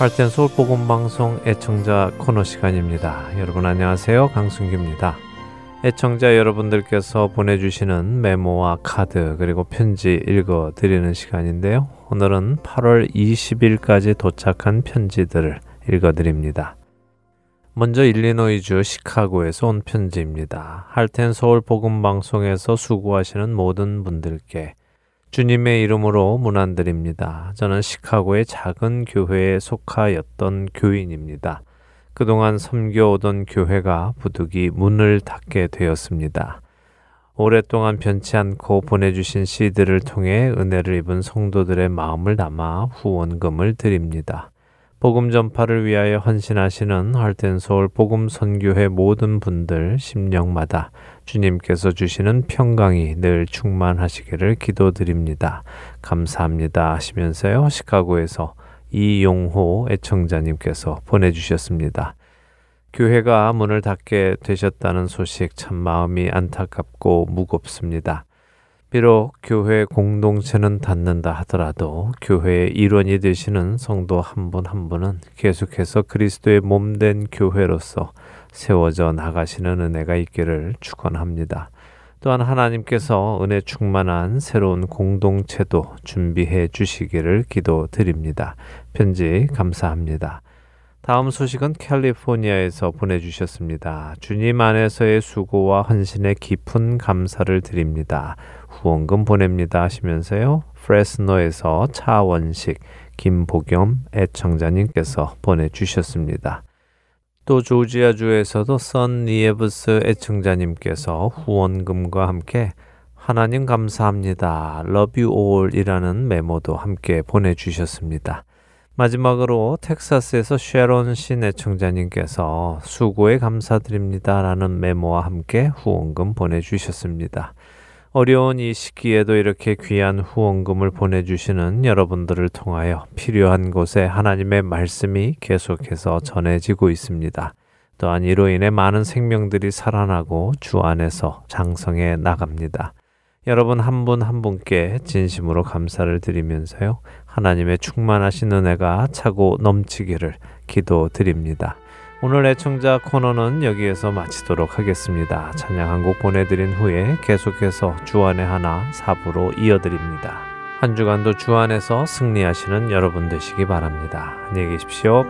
할텐 서울 복음 방송 애청자 코너 시간입니다. 여러분 안녕하세요. 강순규입니다. 애청자 여러분들께서 보내주시는 메모와 카드 그리고 편지 읽어 드리는 시간인데요. 오늘은 8월 20일까지 도착한 편지들을 읽어 드립니다. 먼저 일리노이주 시카고에서 온 편지입니다. 할텐 서울 복음 방송에서 수고하시는 모든 분들께 주님의 이름으로 문안드립니다. 저는 시카고의 작은 교회에 속하였던 교인입니다. 그동안 섬겨오던 교회가 부득이 문을 닫게 되었습니다. 오랫동안 변치 않고 보내주신 시들을 통해 은혜를 입은 성도들의 마음을 담아 후원금을 드립니다. 복음 전파를 위하여 헌신하시는 할텐 서울 복음 선교회 모든 분들 심령마다 주님께서 주시는 평강이 늘 충만하시기를 기도드립니다. 감사합니다 하시면서요. 시카고에서 이용호 애청자님께서 보내주셨습니다. 교회가 문을 닫게 되셨다는 소식 참 마음이 안타깝고 무겁습니다. 비록 교회 공동체는 닫는다 하더라도 교회의 일원이 되시는 성도 한 분한 한 분은 계속해서 그리스도의 몸된 교회로서 세워져 나가시는 은혜가 있기를 축원합니다. 또한 하나님께서 은혜 충만한 새로운 공동체도 준비해 주시기를 기도드립니다. 편지 감사합니다. 다음 소식은 캘리포니아에서 보내주셨습니다. 주님 안에서의 수고와 헌신의 깊은 감사를 드립니다. 후원금 보냅니다 하시면서요. 프레스노에서 차원식 김보겸 애청자님께서 보내주셨습니다. 또 조지아주에서도 선 리에브스 애청자님께서 후원금과 함께 하나님 감사합니다. Love you all 이라는 메모도 함께 보내주셨습니다. 마지막으로 텍사스에서 쉐론 신 애청자님께서 수고에 감사드립니다. 라는 메모와 함께 후원금 보내주셨습니다. 어려운 이 시기에도 이렇게 귀한 후원금을 보내주시는 여러분들을 통하여 필요한 곳에 하나님의 말씀이 계속해서 전해지고 있습니다. 또한 이로 인해 많은 생명들이 살아나고 주 안에서 장성해 나갑니다. 여러분 한 분한 한 분께 진심으로 감사를 드리면서요. 하나님의 충만하신 은혜가 차고 넘치기를 기도드립니다. 오늘 애청자 코너는 여기에서 마치도록 하겠습니다. 찬양 한 곡 보내드린 후에 계속해서 주안의 하나 사부로 이어드립니다. 한 주간도 주 안에서 승리하시는 여러분 되시기 바랍니다. 안녕히 계십시오.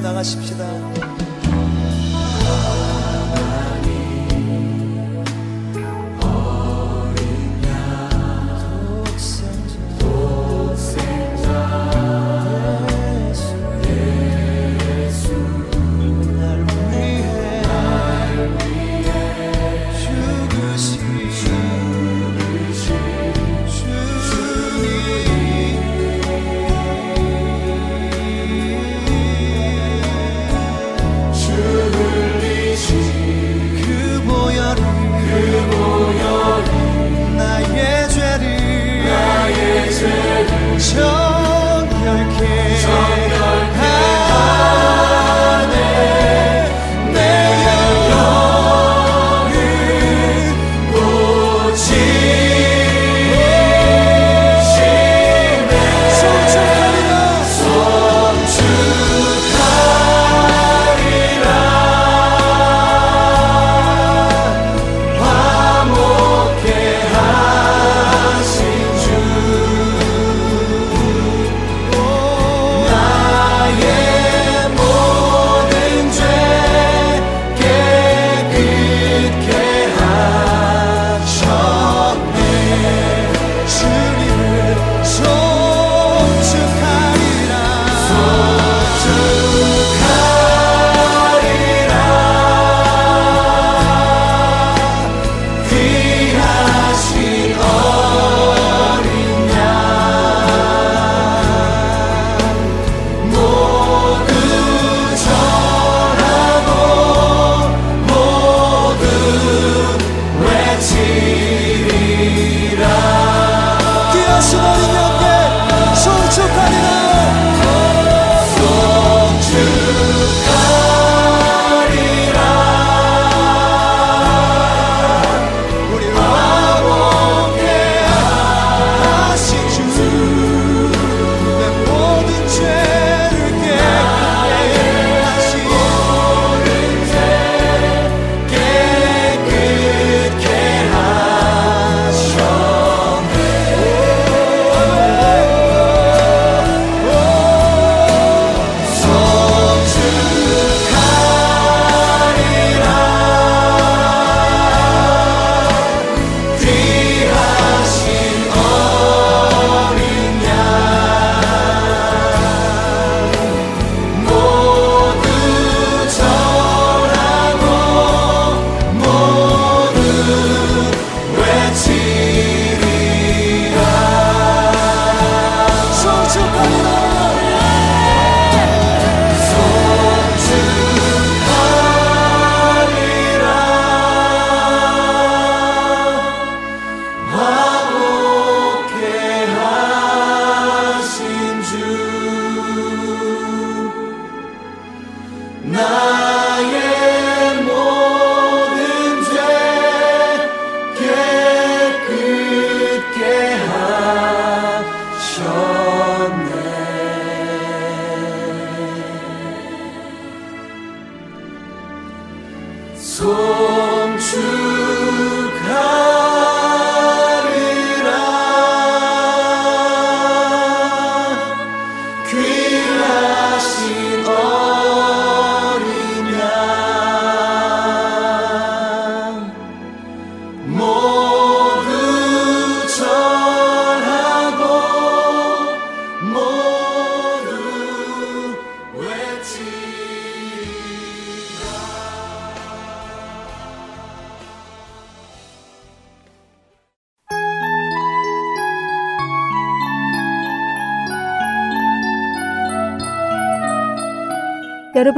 나가십시다. 송주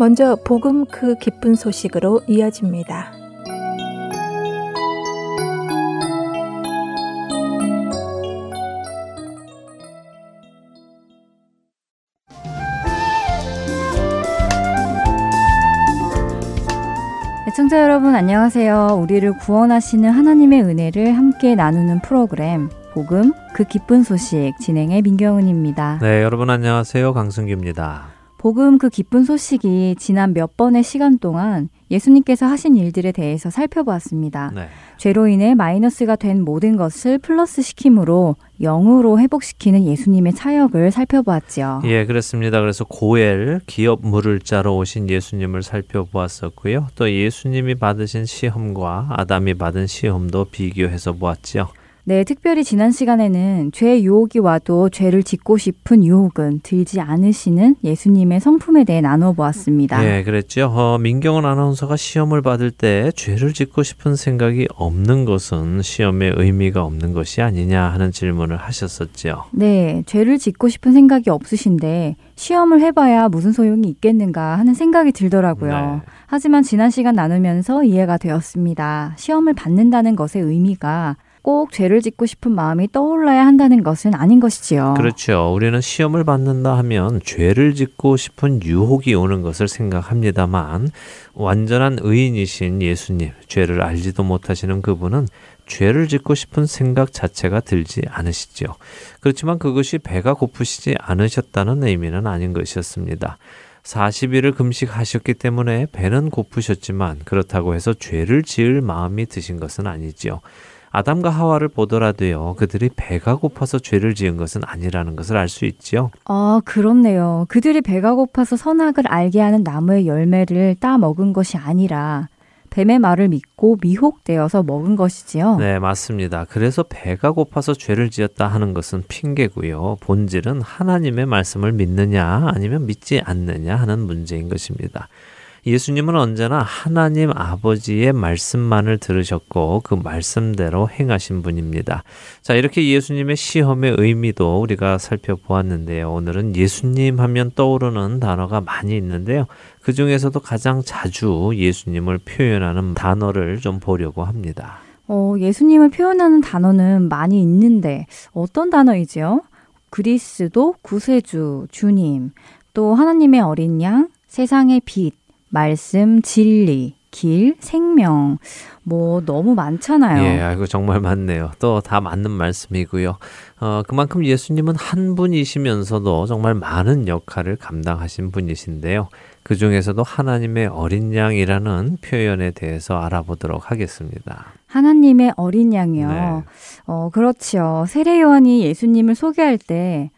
먼저 복음 그 기쁜 소식으로 이어집니다. 애청자 여러분 안녕하세요. 우리를 구원하시는 하나님의 은혜를 함께 나누는 프로그램 복음 그 기쁜 소식 진행의 민경은입니다. 네, 여러분 안녕하세요. 강승규입니다. 복음 그 기쁜 소식이 지난 몇 번의 시간 동안 예수님께서 하신 일들에 대해서 살펴보았습니다. 네. 죄로 인해 마이너스가 된 모든 것을 플러스 시킴으로 영으로 회복시키는 예수님의 차역을 살펴보았지요. 예, 그렇습니다. 그래서 고엘 기업 물을 자로 오신 예수님을 살펴보았었고요. 또 예수님이 받으신 시험과 아담이 받은 시험도 비교해서 보았지요. 네, 특별히 지난 시간에는 죄 유혹이 와도 죄를 짓고 싶은 유혹은 들지 않으시는 예수님의 성품에 대해 나눠 보았습니다. 네, 그랬죠. 어, 민경은 아나운서가 시험을 받을 때 죄를 짓고 싶은 생각이 없는 것은 시험에 의미가 없는 것이 아니냐 하는 질문을 하셨었죠. 네, 죄를 짓고 싶은 생각이 없으신데 시험을 해봐야 무슨 소용이 있겠는가 하는 생각이 들더라고요. 네. 하지만 지난 시간 나누면서 이해가 되었습니다. 시험을 받는다는 것의 의미가 꼭 죄를 짓고 싶은 마음이 떠올라야 한다는 것은 아닌 것이지요. 그렇죠. 우리는 시험을 받는다 하면 죄를 짓고 싶은 유혹이 오는 것을 생각합니다만 완전한 의인이신 예수님, 죄를 알지도 못하시는 그분은 죄를 짓고 싶은 생각 자체가 들지 않으시죠. 그렇지만 그것이 배가 고프시지 않으셨다는 의미는 아닌 것이었습니다. 40일을 금식하셨기 때문에 배는 고프셨지만 그렇다고 해서 죄를 지을 마음이 드신 것은 아니지요. 아담과 하와를 보더라도요, 그들이 배가 고파서 죄를 지은 것은 아니라는 것을 알 수 있지요. 아, 그렇네요. 그들이 배가 고파서 선악을 알게 하는 나무의 열매를 따 먹은 것이 아니라 뱀의 말을 믿고 미혹되어서 먹은 것이지요. 네, 맞습니다. 그래서 배가 고파서 죄를 지었다 하는 것은 핑계고요. 본질은 하나님의 말씀을 믿느냐 아니면 믿지 않느냐 하는 문제인 것입니다. 예수님은 언제나 하나님 아버지의 말씀만을 들으셨고 그 말씀대로 행하신 분입니다. 자, 이렇게 예수님의 시험의 의미도 우리가 살펴보았는데요. 오늘은 예수님 하면 떠오르는 단어가 많이 있는데요. 그 중에서도 가장 자주 예수님을 표현하는 단어를 좀 보려고 합니다. 어, 예수님을 표현하는 단어는 많이 있는데 어떤 단어이지요? 그리스도, 구세주, 주님, 또 하나님의 어린 양, 세상의 빛, 말씀, 진리, 길, 생명, 뭐 너무 많잖아요. 예, 아이고 정말 많네요. 또 다 맞는 말씀이고요. 어, 그만큼 예수님은 한 분이시면서도 정말 많은 역할을 감당하신 분이신데요. 그 중에서도 하나님의 어린 양이라는 표현에 대해서 알아보도록 하겠습니다. 하나님의 어린 양이요. 네. 어, 그렇지요. 세례 요한이 예수님을 소개할 때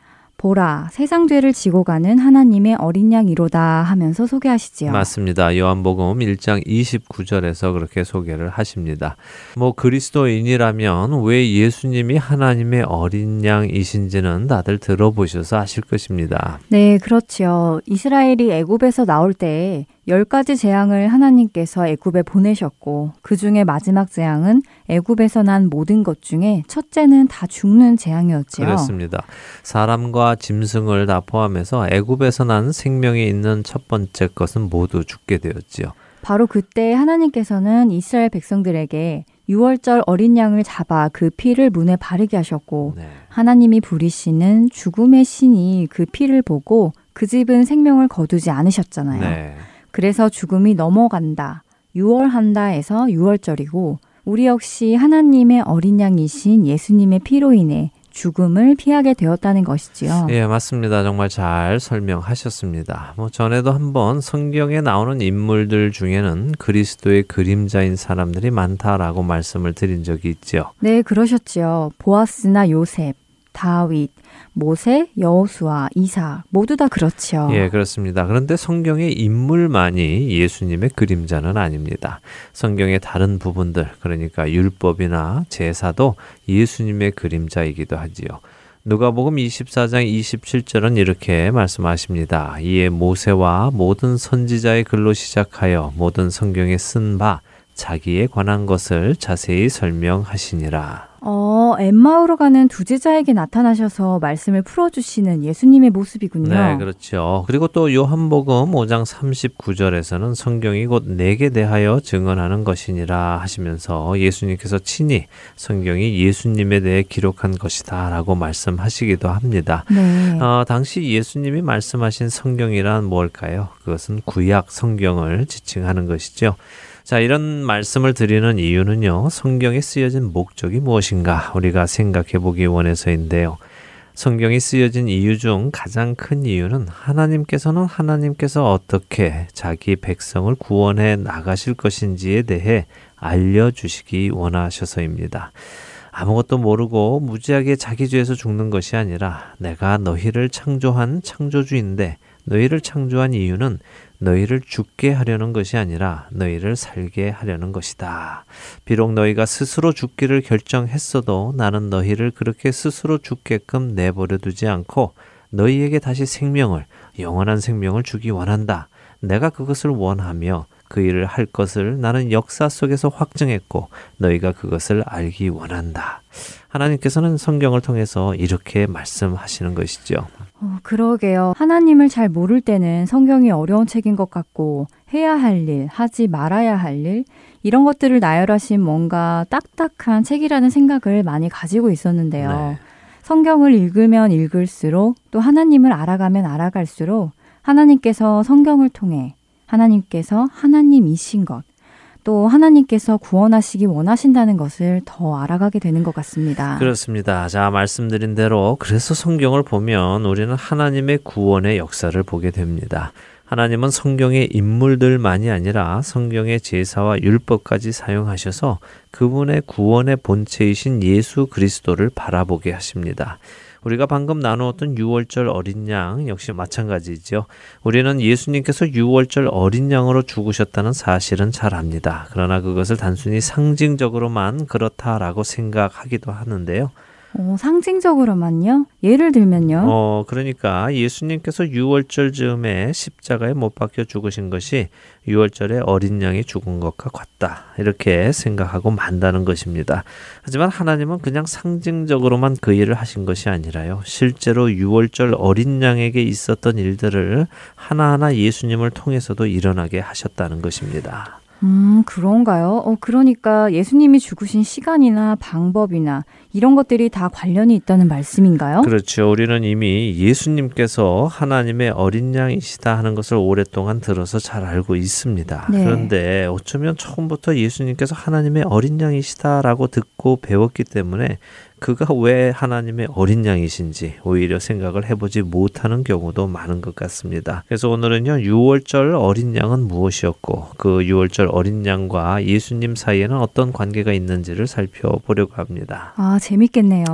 보라 세상 죄를 지고 가는 하나님의 어린 양이로다 하면서 소개하시지요. 맞습니다. 요한복음 1장 29절에서 그렇게 소개를 하십니다. 뭐 그리스도인이라면 왜 예수님이 하나님의 어린 양이신지는 다들 들어보셔서 아실 것입니다. 네, 그렇지요. 이스라엘이 애굽에서 나올 때열 가지 재앙을 하나님께서 애굽에 보내셨고 그 중에 마지막 재앙은 애굽에서 난 모든 것 중에 첫째는 다 죽는 재앙이었지요. 그렇습니다. 사람과 짐승을 다 포함해서 애굽에서 난 생명이 있는 첫 번째 것은 모두 죽게 되었지요. 바로 그때 하나님께서는 이스라엘 백성들에게 6월절 어린 양을 잡아 그 피를 문에 바르게 하셨고 네. 하나님이 부리시는 죽음의 신이 그 피를 보고 그 집은 생명을 거두지 않으셨잖아요. 네. 그래서 죽음이 넘어간다. 6월한다에서 6월절이고 우리 역시 하나님의 어린 양이신 예수님의 피로 인해 죽음을 피하게 되었다는 것이지요. 예, 맞습니다. 정말 잘 설명하셨습니다. 뭐 전에도 한번 성경에 나오는 인물들 중에는 그리스도의 그림자인 사람들이 많다라고 말씀을 드린 적이 있죠. 네, 그러셨지요. 보아스나 요셉, 다윗, 모세, 여호수아, 이삭 모두 다 그렇지요. 예, 그렇습니다. 그런데 성경의 인물만이 예수님의 그림자는 아닙니다. 성경의 다른 부분들, 그러니까 율법이나 제사도 예수님의 그림자이기도 하지요. 누가복음 24장 27절은 이렇게 말씀하십니다. 이에 모세와 모든 선지자의 글로 시작하여 모든 성경에 쓴 바 자기에 관한 것을 자세히 설명하시니라. 어, 엠마오로 가는 두 제자에게 나타나셔서 말씀을 풀어주시는 예수님의 모습이군요. 네, 그렇죠. 그리고 또 요한복음 5장 39절에서는 성경이 곧 내게 대하여 증언하는 것이니라 하시면서 예수님께서 친히 성경이 예수님에 대해 기록한 것이다 라고 말씀하시기도 합니다. 네. 어, 당시 예수님이 말씀하신 성경이란 뭘까요? 그것은 구약 성경을 지칭하는 것이죠. 자, 이런 말씀을 드리는 이유는요, 성경에 쓰여진 목적이 무엇인가 우리가 생각해 보기 원해서인데요. 성경이 쓰여진 이유 중 가장 큰 이유는 하나님께서는 하나님께서 어떻게 자기 백성을 구원해 나가실 것인지에 대해 알려주시기 원하셔서입니다. 아무것도 모르고 무지하게 자기 죄에서 죽는 것이 아니라 내가 너희를 창조한 창조주인데 너희를 창조한 이유는 너희를 죽게 하려는 것이 아니라 너희를 살게 하려는 것이다. 비록 너희가 스스로 죽기를 결정했어도 나는 너희를 그렇게 스스로 죽게끔 내버려 두지 않고 너희에게 다시 생명을, 영원한 생명을 주기 원한다. 내가 그것을 원하며 그 일을 할 것을 나는 역사 속에서 확증했고 너희가 그것을 알기 원한다. 하나님께서는 성경을 통해서 이렇게 말씀하시는 것이죠. 어, 그러게요. 하나님을 잘 모를 때는 성경이 어려운 책인 것 같고 해야 할 일, 하지 말아야 할 일, 이런 것들을 나열하신 뭔가 딱딱한 책이라는 생각을 많이 가지고 있었는데요. 네. 성경을 읽으면 읽을수록 또 하나님을 알아가면 알아갈수록 하나님께서 성경을 통해 하나님께서 하나님이신 것, 또 하나님께서 구원하시기 원하신다는 것을 더 알아가게 되는 것 같습니다. 그렇습니다. 자, 말씀드린 대로 그래서 성경을 보면 우리는 하나님의 구원의 역사를 보게 됩니다. 하나님은 성경의 인물들만이 아니라 성경의 제사와 율법까지 사용하셔서 그분의 구원의 본체이신 예수 그리스도를 바라보게 하십니다. 우리가 방금 나누었던 6월절 어린 양 역시 마찬가지죠. 우리는 예수님께서 6월절 어린 양으로 죽으셨다는 사실은 잘 압니다. 그러나 그것을 단순히 상징적으로만 그렇다라고 생각하기도 하는데요. 어, 상징적으로만요? 예를 들면요? 어, 그러니까 예수님께서 6월절 즈음에 십자가에 못 박혀 죽으신 것이 6월절에 어린 양이 죽은 것과 같다. 이렇게 생각하고 만다는 것입니다. 하지만 하나님은 그냥 상징적으로만 그 일을 하신 것이 아니라요. 실제로 6월절 어린 양에게 있었던 일들을 하나하나 예수님을 통해서도 일어나게 하셨다는 것입니다. 음, 그런가요? 어, 그러니까 예수님이 죽으신 시간이나 방법이나 이런 것들이 다 관련이 있다는 말씀인가요? 그렇죠. 우리는 이미 예수님께서 하나님의 어린 양이시다 하는 것을 오랫동안 들어서 잘 알고 있습니다. 네. 그런데 어쩌면 처음부터 예수님께서 하나님의 어린 양이시다라고 듣고 배웠기 때문에 그가 왜 하나님의 어린 양이신지 오히려 생각을 해보지 못하는 경우도 많은 것 같습니다. 그래서 오늘은요, 6월절 어린 양은 무엇이었고, 그 6월절 어린 양과 예수님 사이에는 어떤 관계가 있는지를 살펴보려고 합니다. 아, 재밌겠네요.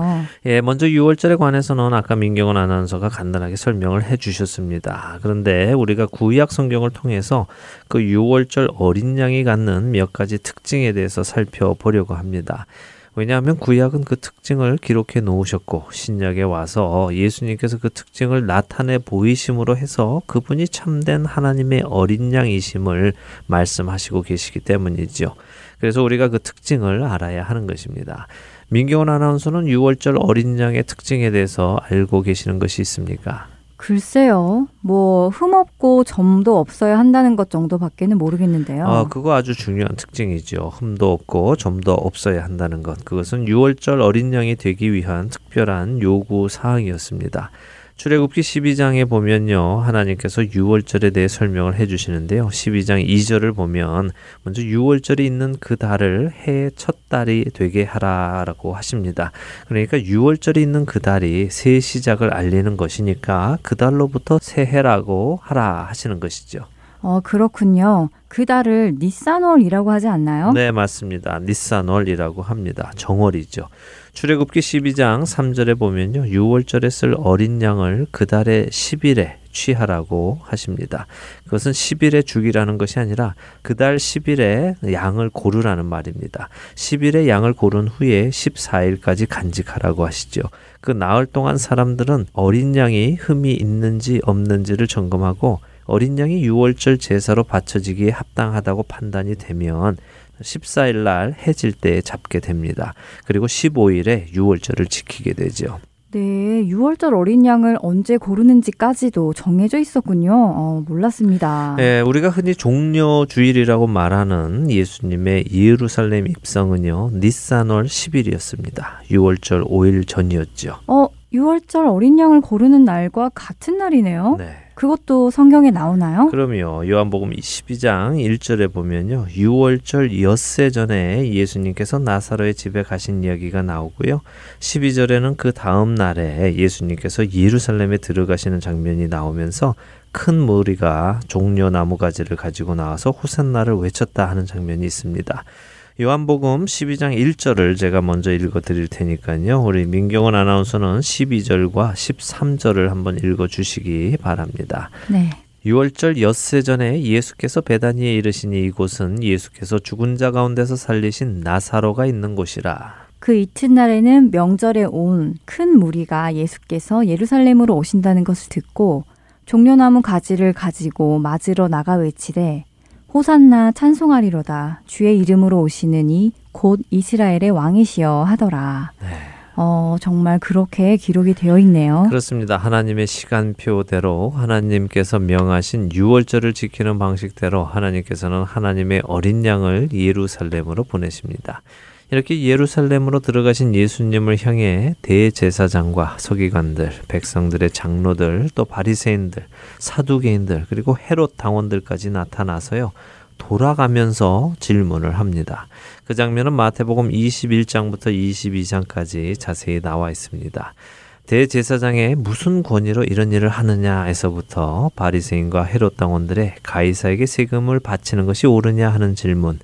예, 먼저 6월절에 관해서는 아까 민경원 아나운서가 간단하게 설명을 해 주셨습니다. 그런데 우리가 구약 성경을 통해서 그 6월절 어린 양이 갖는 몇 가지 특징에 대해서 살펴보려고 합니다. 왜냐하면 구약은 그 특징을 기록해 놓으셨고 신약에 와서 예수님께서 그 특징을 나타내 보이심으로 해서 그분이 참된 하나님의 어린 양이심을 말씀하시고 계시기 때문이죠. 그래서 우리가 그 특징을 알아야 하는 것입니다. 민경원 아나운서는 6월절 어린 양의 특징에 대해서 알고 계시는 것이 있습니까? 글쎄요. 뭐 흠없고 점도 없어야 한다는 것 정도밖에는 모르겠는데요. 어, 그거 아주 중요한 특징이죠. 흠도 없고 점도 없어야 한다는 것. 그것은 6월절 어린 양이 되기 위한 특별한 요구 사항이었습니다. 출애굽기 12장에 보면요. 하나님께서 6월절에 대해 설명을 해 주시는데요. 12장 2절을 보면 먼저 6월절이 있는 그 달을 해의 첫 달이 되게 하라라고 하십니다. 그러니까 6월절이 있는 그 달이 새 시작을 알리는 것이니까 그 달로부터 새해라고 하라 하시는 것이죠. 어, 그렇군요. 그 달을 니산월이라고 하지 않나요? 네, 맞습니다. 니산월이라고 합니다. 정월이죠. 출애굽기 12장 3절에 보면요. 6월절에 쓸 어린 양을 그 달의 10일에 취하라고 하십니다. 그것은 10일에 죽이라는 것이 아니라 그달 10일에 양을 고르라는 말입니다. 10일에 양을 고른 후에 14일까지 간직하라고 하시죠. 그 나흘 동안 사람들은 어린 양이 흠이 있는지 없는지를 점검하고 어린 양이 6월절 제사로 바쳐지기에 합당하다고 판단이 되면 14일 날 해질 때 잡게 됩니다. 그리고 15일에 6월절을 지키게 되죠. 네, 6월절 어린 양을 언제 고르는지까지도 정해져 있었군요. 어, 몰랐습니다. 예, 우리가 흔히 종려 주일이라고 말하는 예수님의 예루살렘 입성은요. 니산월 10일이었습니다. 6월절 5일 전이었죠. 어, 6월절 어린 양을 고르는 날과 같은 날이네요. 네. 그것도 성경에 나오나요? 그럼요. 요한복음 12장 1절에 보면요. 6월절 엿새 전에 예수님께서 나사로의 집에 가신 이야기가 나오고요. 12절에는 그 다음 날에 예수님께서 예루살렘에 들어가시는 장면이 나오면서 큰 무리가 종려 나무 가지를 가지고 나와서 호산나를 외쳤다 하는 장면이 있습니다. 요한복음 12장 1절을 제가 먼저 읽어 드릴 테니까요. 우리 민경원 아나운서는 12절과 13절을 한번 읽어 주시기 바랍니다. 네. 6월절 엿새 전에 예수께서 베다니에 이르시니 이곳은 예수께서 죽은 자 가운데서 살리신 나사로가 있는 곳이라. 그 이튿날에는 명절에 온 큰 무리가 예수께서 예루살렘으로 오신다는 것을 듣고 종려나무 가지를 가지고 맞으러 나가 외치되 호산나 찬송하리로다 주의 이름으로 오시는 이 곧 이스라엘의 왕이시여 하더라. 어, 정말 그렇게 기록이 되어 있네요. 그렇습니다. 하나님의 시간표대로 하나님께서 명하신 6월절을 지키는 방식대로 하나님께서는 하나님의 어린 양을 예루살렘으로 보내십니다. 이렇게 예루살렘으로 들어가신 예수님을 향해 대제사장과 서기관들, 백성들의 장로들, 또 바리새인들, 사두개인들, 그리고 헤롯 당원들까지 나타나서요. 돌아가면서 질문을 합니다. 그 장면은 마태복음 21장부터 22장까지 자세히 나와 있습니다. 대제사장의 무슨 권위로 이런 일을 하느냐에서부터 바리새인과 헤롯 당원들의 가이사에게 세금을 바치는 것이 옳으냐 하는 질문,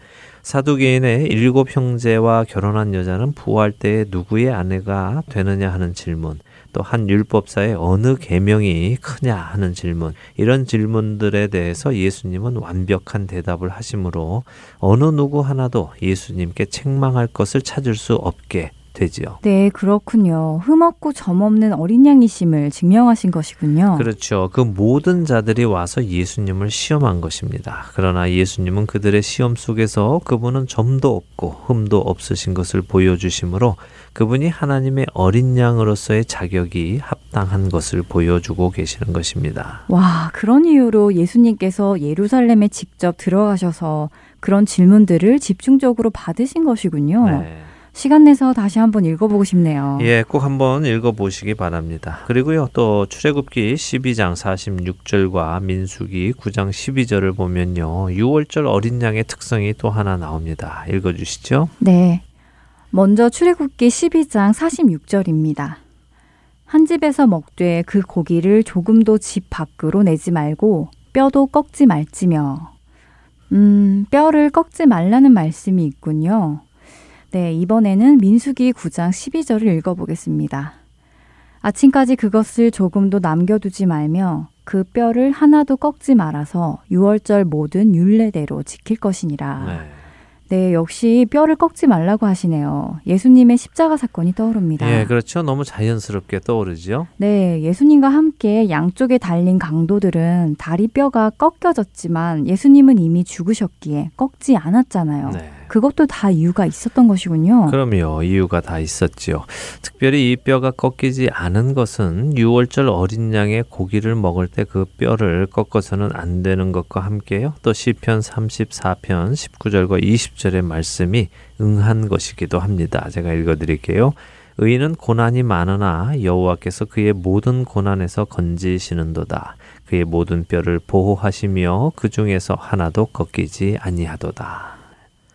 사두개인의 일곱 형제와 결혼한 여자는 부활 때 누구의 아내가 되느냐 하는 질문, 또 한 율법사의 어느 계명이 크냐 하는 질문, 이런 질문들에 대해서 예수님은 완벽한 대답을 하시므로 어느 누구 하나도 예수님께 책망할 것을 찾을 수 없게 되지요. 네, 그렇군요. 흠없고 점없는 어린 양이심을 증명하신 것이군요. 그렇죠. 그 모든 자들이 와서 예수님을 시험한 것입니다. 그러나 예수님은 그들의 시험 속에서 그분은 점도 없고 흠도 없으신 것을 보여주심으로 그분이 하나님의 어린 양으로서의 자격이 합당한 것을 보여주고 계시는 것입니다. 와, 그런 이유로 예수님께서 예루살렘에 직접 들어가셔서 그런 질문들을 집중적으로 받으신 것이군요. 네. 시간 내서 다시 한번 읽어보고 싶네요. 예, 꼭 한번 읽어보시기 바랍니다. 그리고요, 또 출애굽기 12장 46절과 민수기 9장 12절을 보면요, 6월절 어린 양의 특성이 또 하나 나옵니다. 읽어주시죠. 네. 먼저 출애굽기 12장 46절입니다. 한 집에서 먹되 그 고기를 조금도 집 밖으로 내지 말고 뼈도 꺾지 말지며. 음, 뼈를 꺾지 말라는 말씀이 있군요. 네, 이번에는 민수기 9장 12절을 읽어보겠습니다. 아침까지 그것을 조금도 남겨두지 말며 그 뼈를 하나도 꺾지 말아서 유월절 모든 율례대로 지킬 것이니라. 네. 네, 역시 뼈를 꺾지 말라고 하시네요. 예수님의 십자가 사건이 떠오릅니다. 예, 그렇죠. 너무 자연스럽게 떠오르죠. 네, 예수님과 함께 양쪽에 달린 강도들은 다리 뼈가 꺾여졌지만 예수님은 이미 죽으셨기에 꺾지 않았잖아요. 네. 그것도 다 이유가 있었던 것이군요. 그럼요. 이유가 다 있었지요. 특별히 이 뼈가 꺾이지 않은 것은 유월절 어린 양의 고기를 먹을 때 그 뼈를 꺾어서는 안 되는 것과 함께요. 또 시편 34편 19절과 20절의 말씀이 응한 것이기도 합니다. 제가 읽어 드릴게요. 의인은 고난이 많으나 여호와께서 그의 모든 고난에서 건지시는도다. 그의 모든 뼈를 보호하시며 그 중에서 하나도 꺾이지 아니하도다.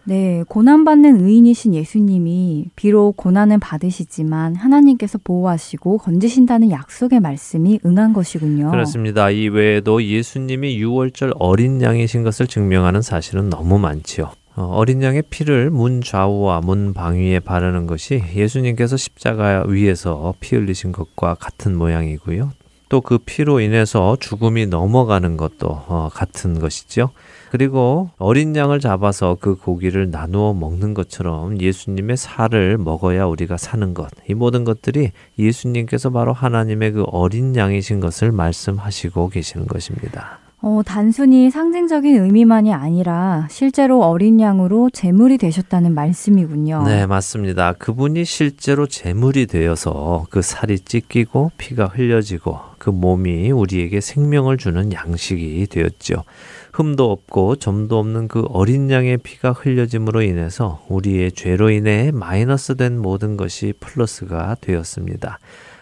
네, 고난받는 의인이신 예수님이 비록 고난을 받으시지만 하나님께서 보호하시고 건지신다는 약속의 말씀이 응한 것이군요. 그렇습니다. 이 외에도 예수님이 유월절 어린 양이신 것을 증명하는 사실은 너무 많지요. 어, 어린 양의 피를 문 좌우와 문 방위에 바르는 것이 예수님께서 십자가 위에서 피 흘리신 것과 같은 모양이고요. 또 그 피로 인해서 죽음이 넘어가는 것도 어, 같은 것이죠. 그리고 어린 양을 잡아서 그 고기를 나누어 먹는 것처럼 예수님의 살을 먹어야 우리가 사는 것. 이 모든 것들이 예수님께서 바로 하나님의 그 어린 양이신 것을 말씀하시고 계시는 것입니다. 어, 단순히 상징적인 의미만이 아니라 실제로 어린 양으로 제물이 되셨다는 말씀이군요. 네, 맞습니다. 그분이 실제로 제물이 되어서 그 살이 찢기고 피가 흘려지고 그 몸이 우리에게 생명을 주는 양식이 되었죠. 흠도 없고 점도 없는 그 어린 양의 피가 흘려짐으로 인해서 우리의 죄로 인해 마이너스 된 모든 것이 플러스가 되었습니다.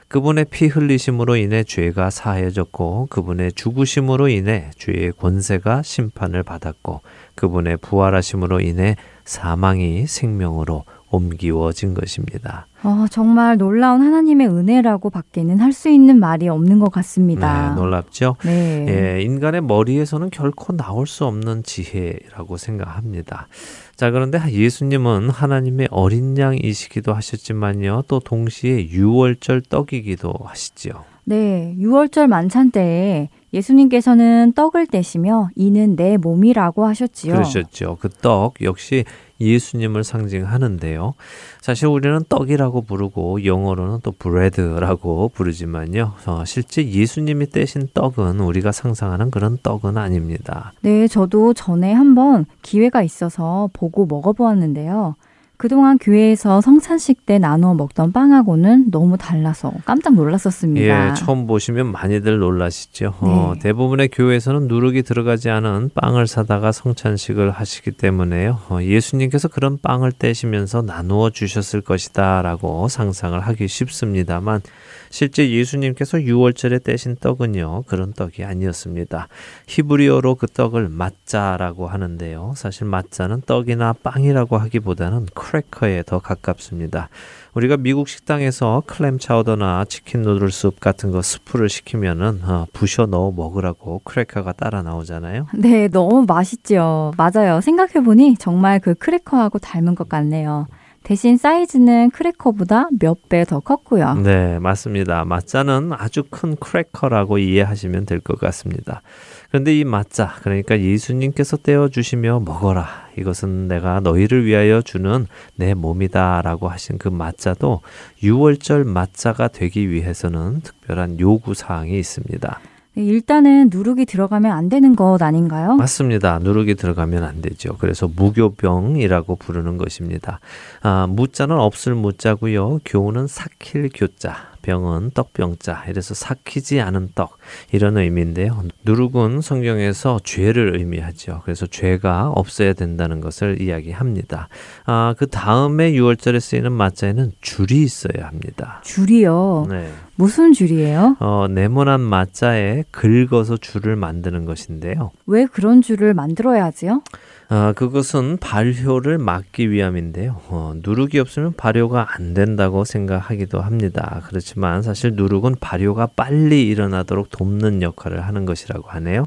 그분의 피 흘리심으로 인해 죄가 사해졌고 그분의 죽으심으로 인해 죄의 권세가 심판을 받았고 그분의 부활하심으로 인해 사망이 생명으로 옮기워진 것입니다. 어, 정말 놀라운 하나님의 은혜라고 밖에는 할 수 있는 말이 없는 것 같습니다. 네, 놀랍죠? 네. 예, 인간의 머리에서는 결코 나올 수 없는 지혜라고 생각합니다. 자, 그런데 예수님은 하나님의 어린 양이시기도 하셨지만요. 또 동시에 유월절 떡이기도 하시지요. 네, 6월절 만찬 때에 예수님께서는 떡을 떼시며 이는 내 몸이라고 하셨지요. 그러셨죠. 그 떡 역시 예수님을 상징하는데요. 사실 우리는 떡이라고 부르고 영어로는 또 브레드라고 부르지만요. 어, 실제 예수님이 떼신 떡은 우리가 상상하는 그런 떡은 아닙니다. 네, 저도 전에 한번 기회가 있어서 보고 먹어보았는데요. 그동안 교회에서 성찬식 때 나누어 먹던 빵하고는 너무 달라서 깜짝 놀랐었습니다. 예, 처음 보시면 많이들 놀라시죠. 어, 네. 대부분의 교회에서는 누룩이 들어가지 않은 빵을 사다가 성찬식을 하시기 때문에요. 어, 예수님께서 그런 빵을 떼시면서 나누어 주셨을 것이다라고 상상을 하기 쉽습니다만 실제 예수님께서 유월절에 떼신 떡은요 그런 떡이 아니었습니다. 히브리어로 그 떡을 마짜라고 하는데요. 사실 마짜는 떡이나 빵이라고 하기보다는 크래커에 더 가깝습니다. 우리가 미국 식당에서 clam chowder나 chicken noodle soup 같은 거 스프를 시키면은 어, 부셔 넣어 먹으라고 크래커가 따라 나오잖아요. 네, 너무 맛있죠. 맞아요. 생각해 보니 정말 그 크래커하고 닮은 것 같네요. 대신 사이즈는 크래커보다 몇 배 더 컸고요. 네, 맞습니다. 마짜는 아주 큰 크래커라고 이해하시면 될 것 같습니다. 그런데 이 마짜, 그러니까 예수님께서 떼어 주시며 먹어라. 이것은 내가 너희를 위하여 주는 내 몸이다 라고 하신 그 마짜도 유월절 마짜가 되기 위해서는 특별한 요구 사항이 있습니다. 네, 일단은 누룩이 들어가면 안 되는 것 아닌가요? 맞습니다. 누룩이 들어가면 안 되죠. 그래서 무교병이라고 부르는 것입니다. 아, 무자는 없을 무자고요. 교는 삭힐 교자. 병은 떡병자. 이래서 삭히지 않은 떡. 이런 의미인데요. 누룩은 성경에서 죄를 의미하죠. 그래서 죄가 없어야 된다는 것을 이야기합니다. 아, 그 다음에 6월절에 쓰이는 마자에는 줄이 있어야 합니다. 줄이요. 네. 무슨 줄이에요? 어, 네모난 마자에 긁어서 줄을 만드는 것인데요. 왜 그런 줄을 만들어야 하지요? 아, 그것은 발효를 막기 위함인데요. 어, 누룩이 없으면 발효가 안 된다고 생각하기도 합니다. 그렇지만 사실 누룩은 발효가 빨리 일어나도록 돕는 역할을 하는 것이라고 하네요.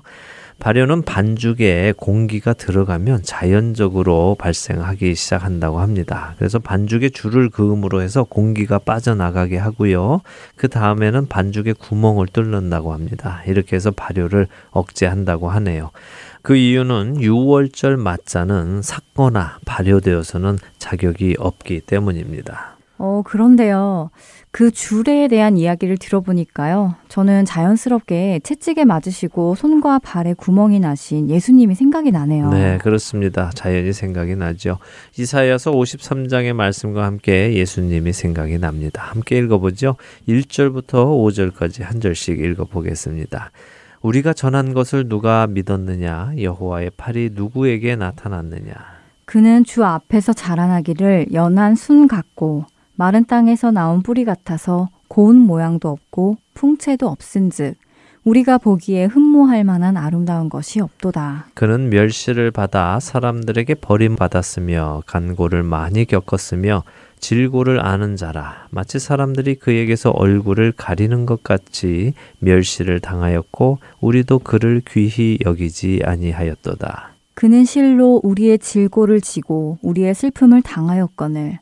발효는 반죽에 공기가 들어가면 자연적으로 발생하기 시작한다고 합니다. 그래서 반죽에 줄을 그음으로 해서 공기가 빠져나가게 하고요. 그 다음에는 반죽에 구멍을 뚫는다고 합니다. 이렇게 해서 발효를 억제한다고 하네요. 그 이유는 6월절 맞자는 삭거나 발효되어서는 자격이 없기 때문입니다. 어, 그런데요. 그 줄에 대한 이야기를 들어보니까요. 저는 자연스럽게 채찍에 맞으시고 손과 발에 구멍이 나신 예수님이 생각이 나네요. 네, 그렇습니다. 자연히 생각이 나죠. 이사야서 53장의 말씀과 함께 예수님이 생각이 납니다. 함께 읽어보죠. 1절부터 5절까지 한 절씩 읽어보겠습니다. 우리가 전한 것을 누가 믿었느냐? 여호와의 팔이 누구에게 나타났느냐? 그는 주 앞에서 자라나기를 연한 순 같고 마른 땅에서 나온 뿌리 같아서 고운 모양도 없고 풍채도 없은즉 우리가 보기에 흠모할 만한 아름다운 것이 없도다. 그는 멸시를 받아 사람들에게 버림받았으며 간고를 많이 겪었으며 질고를 아는 자라 마치 사람들이 그에게서 얼굴을 가리는 것 같이 멸시를 당하였고 우리도 그를 귀히 여기지 아니하였도다. 그는 실로 우리의 질고를 지고 우리의 슬픔을 당하였거늘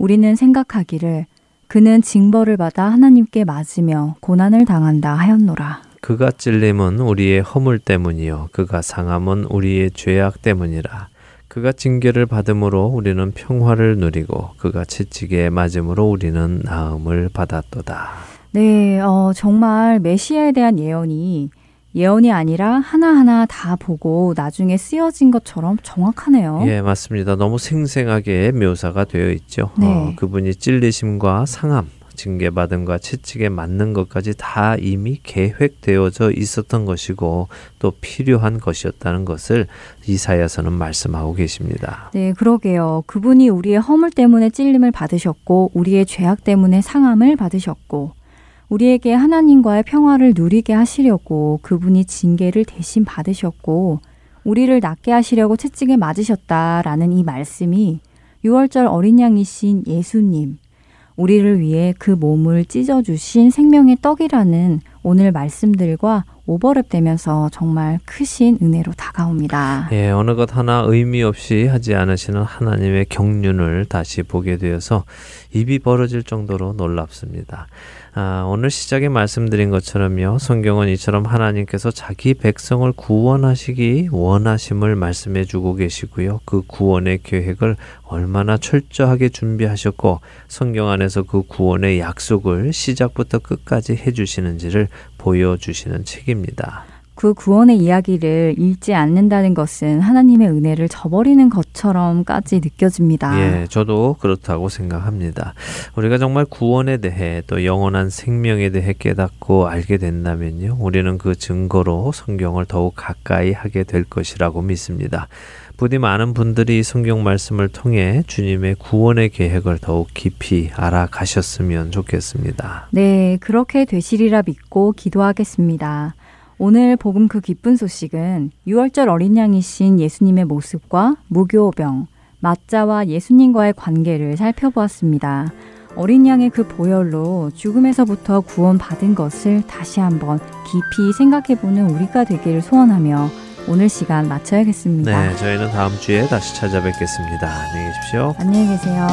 우리는 생각하기를 그는 징벌을 받아 하나님께 맞으며 고난을 당한다 하였노라. 그가 찔림은 우리의 허물 때문이요 그가 상함은 우리의 죄악 때문이라. 그가 징계를 받음으로 우리는 평화를 누리고 그가 채찍에 맞음으로 우리는 나음을 받았도다. 네, 어, 정말 메시아에 대한 예언이 예언이 아니라 하나하나 다 보고 나중에 쓰여진 것처럼 정확하네요. 예, 맞습니다. 너무 생생하게 묘사가 되어 있죠. 네. 어, 그분이 찔리심과 상함, 징계받음과 채찍에 맞는 것까지 다 이미 계획되어져 있었던 것이고 또 필요한 것이었다는 것을 이사야서는 말씀하고 계십니다. 네, 그러게요. 그분이 우리의 허물 때문에 찔림을 받으셨고, 우리의 죄악 때문에 상함을 받으셨고, 우리에게 하나님과의 평화를 누리게 하시려고 그분이 징계를 대신 받으셨고, 우리를 낫게 하시려고 채찍에 맞으셨다라는 이 말씀이 6월절 어린 양이신 예수님, 우리를 위해 그 몸을 찢어주신 생명의 떡이라는 오늘 말씀들과 오버랩되면서 정말 크신 은혜로 다가옵니다. 예, 어느 것 하나 의미 없이 하지 않으시는 하나님의 경륜을 다시 보게 되어서 입이 벌어질 정도로 놀랍습니다. 아, 오늘 시작에 말씀드린 것처럼요. 성경은 이처럼 하나님께서 자기 백성을 구원하시기 원하심을 말씀해 주고 계시고요. 그 구원의 계획을 얼마나 철저하게 준비하셨고 성경 안에서 그 구원의 약속을 시작부터 끝까지 해 주시는지를 보여 주시는 책입니다. 그 구원의 이야기를 읽지 않는다는 것은 하나님의 은혜를 저버리는 것처럼까지 느껴집니다. 예, 저도 그렇다고 생각합니다. 우리가 정말 구원에 대해 또 영원한 생명에 대해 깨닫고 알게 된다면요. 우리는 그 증거로 성경을 더욱 가까이 하게 될 것이라고 믿습니다. 부디 많은 분들이 성경 말씀을 통해 주님의 구원의 계획을 더욱 깊이 알아가셨으면 좋겠습니다. 네, 그렇게 되시리라 믿고 기도하겠습니다. 오늘 복음 그 기쁜 소식은 6월절 어린 양이신 예수님의 모습과 무교병, 맞자와 예수님과의 관계를 살펴보았습니다. 어린 양의 그 보혈로 죽음에서부터 구원받은 것을 다시 한번 깊이 생각해보는 우리가 되기를 소원하며 오늘 시간 마쳐야겠습니다. 네, 저희는 다음 주에 다시 찾아뵙겠습니다. 안녕히 계십시오. 안녕히 계세요.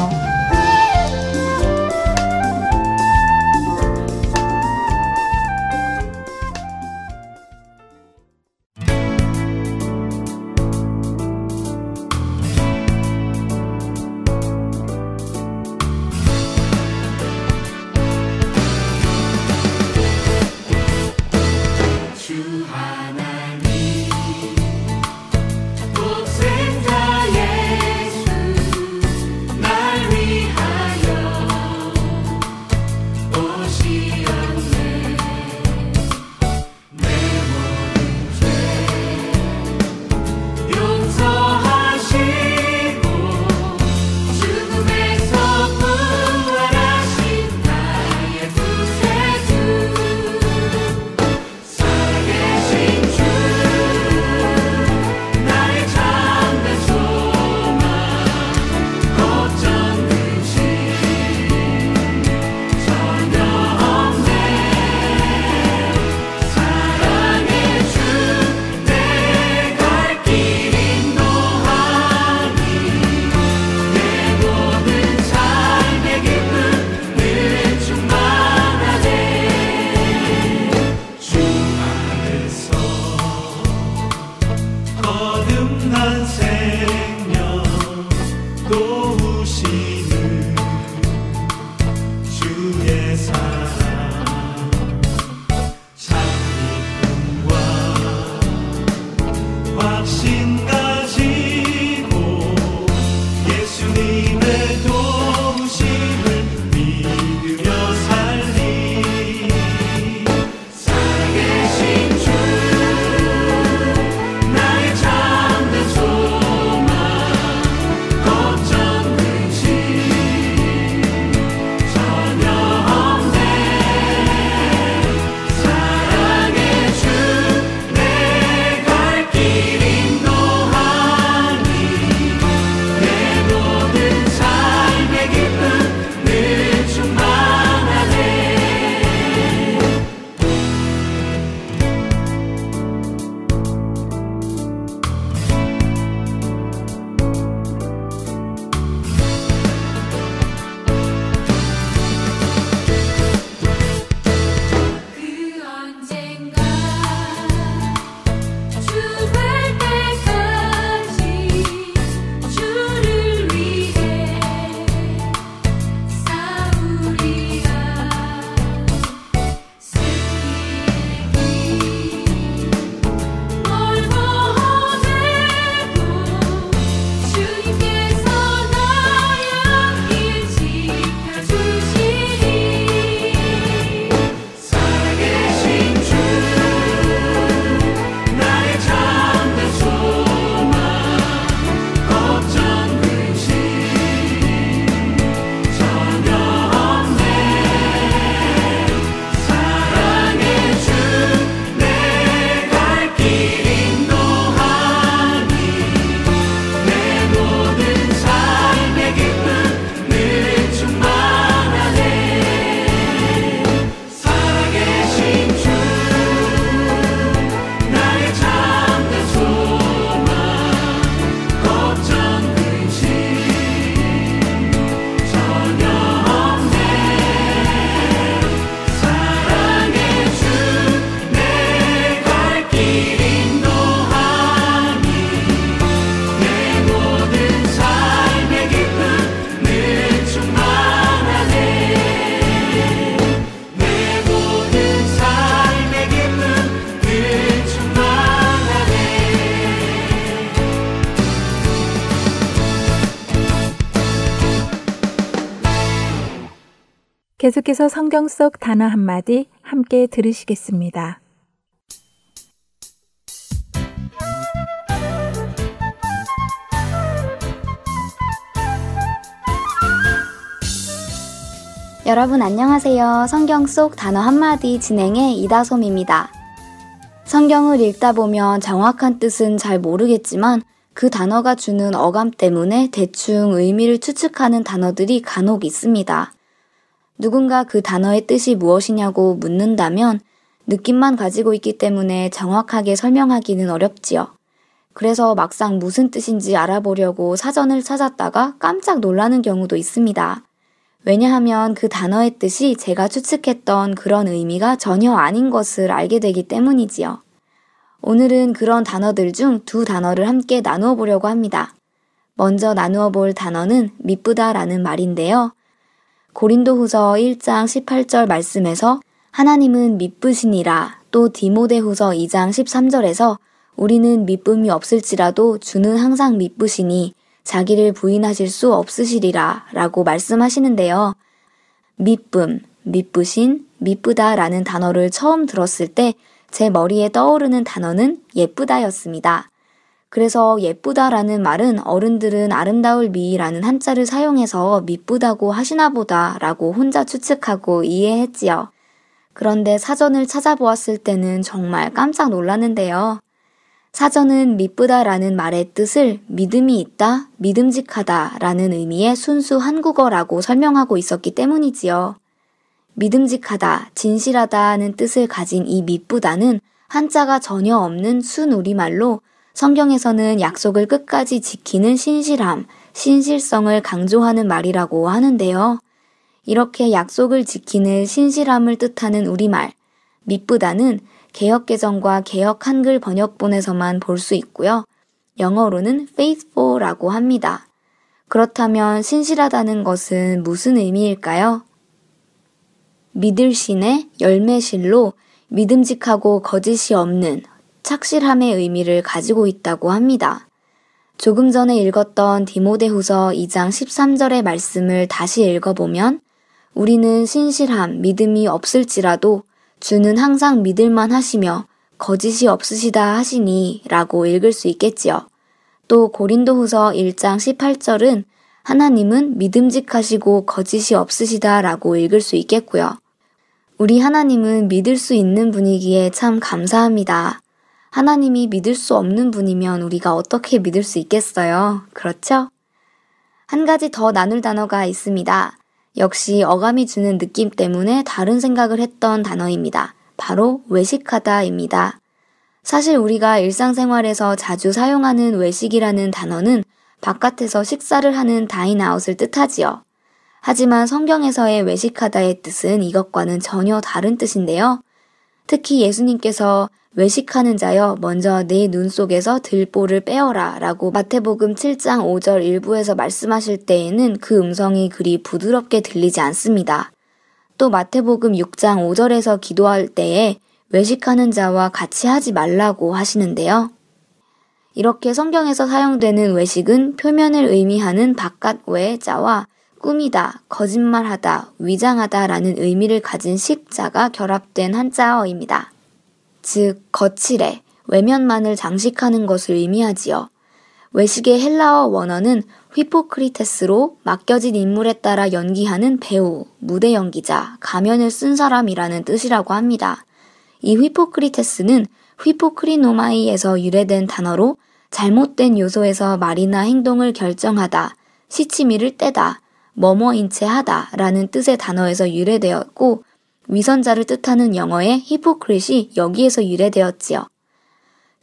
계속해서 성경 속 단어 한마디 함께 들으시겠습니다. 여러분 안녕하세요. 성경 속 단어 한마디 진행의 이다솜입니다. 성경을 읽다 보면 정확한 뜻은 잘 모르겠지만 그 단어가 주는 어감 때문에 대충 의미를 추측하는 단어들이 간혹 있습니다. 누군가 그 단어의 뜻이 무엇이냐고 묻는다면 느낌만 가지고 있기 때문에 정확하게 설명하기는 어렵지요. 그래서 막상 무슨 뜻인지 알아보려고 사전을 찾았다가 깜짝 놀라는 경우도 있습니다. 왜냐하면 그 단어의 뜻이 제가 추측했던 그런 의미가 전혀 아닌 것을 알게 되기 때문이지요. 오늘은 그런 단어들 중 두 단어를 함께 나누어 보려고 합니다. 먼저 나누어 볼 단어는 미쁘다라는 말인데요. 고린도 후서 1장 18절 말씀에서 하나님은 미쁘시니라 또 디모데 후서 2장 13절에서 우리는 미쁨이 없을지라도 주는 항상 미쁘시니 자기를 부인하실 수 없으시리라 라고 말씀하시는데요. 미쁨, 미쁘신, 미쁘다 라는 단어를 처음 들었을 때 제 머리에 떠오르는 단어는 예쁘다였습니다. 그래서 예쁘다라는 말은 어른들은 아름다울 미라는 한자를 사용해서 미쁘다고 하시나 보다라고 혼자 추측하고 이해했지요. 그런데 사전을 찾아보았을 때는 정말 깜짝 놀랐는데요. 사전은 미쁘다라는 말의 뜻을 믿음이 있다, 믿음직하다 라는 의미의 순수 한국어라고 설명하고 있었기 때문이지요. 믿음직하다, 진실하다는 뜻을 가진 이 미쁘다는 한자가 전혀 없는 순우리말로 성경에서는 약속을 끝까지 지키는 신실함, 신실성을 강조하는 말이라고 하는데요. 이렇게 약속을 지키는 신실함을 뜻하는 우리말, 미쁘다는 개혁개정과 개혁 한글 번역본에서만 볼 수 있고요. 영어로는 faithful라고 합니다. 그렇다면 신실하다는 것은 무슨 의미일까요? 믿을 신의 열매실로 믿음직하고 거짓이 없는 착실함의 의미를 가지고 있다고 합니다. 조금 전에 읽었던 디모데후서 2장 13절의 말씀을 다시 읽어보면 우리는 신실함, 믿음이 없을지라도 주는 항상 믿을만 하시며 거짓이 없으시다 하시니 라고 읽을 수 있겠지요. 또 고린도후서 1장 18절은 하나님은 믿음직하시고 거짓이 없으시다 라고 읽을 수 있겠고요. 우리 하나님은 믿을 수 있는 분이기에 참 감사합니다. 하나님이 믿을 수 없는 분이면 우리가 어떻게 믿을 수 있겠어요? 그렇죠? 한 가지 더 나눌 단어가 있습니다. 역시 어감이 주는 느낌 때문에 다른 생각을 했던 단어입니다. 바로 외식하다입니다. 사실 우리가 일상생활에서 자주 사용하는 외식이라는 단어는 바깥에서 식사를 하는 다인아웃을 뜻하지요. 하지만 성경에서의 외식하다의 뜻은 이것과는 전혀 다른 뜻인데요. 특히 예수님께서 외식하는 자여 먼저 내눈 속에서 들보를 빼어라 라고 마태복음 7장 5절 일부에서 말씀하실 때에는 그 음성이 그리 부드럽게 들리지 않습니다. 또 마태복음 6장 5절에서 기도할 때에 외식하는 자와 같이 하지 말라고 하시는데요. 이렇게 성경에서 사용되는 외식은 표면을 의미하는 바깥 외의 자와 꾸미다, 거짓말하다, 위장하다 라는 의미를 가진 식자가 결합된 한자어입니다. 즉, 거칠에, 외면만을 장식하는 것을 의미하지요. 외식의 헬라어 원어는 휘포크리테스로 맡겨진 인물에 따라 연기하는 배우, 무대 연기자, 가면을 쓴 사람이라는 뜻이라고 합니다. 이 휘포크리테스는 휘포크리노마이에서 유래된 단어로 잘못된 요소에서 말이나 행동을 결정하다, 시치미를 떼다, 뭐뭐인 채 하다 라는 뜻의 단어에서 유래되었고 위선자를 뜻하는 영어의 히포크릿이 여기에서 유래되었지요.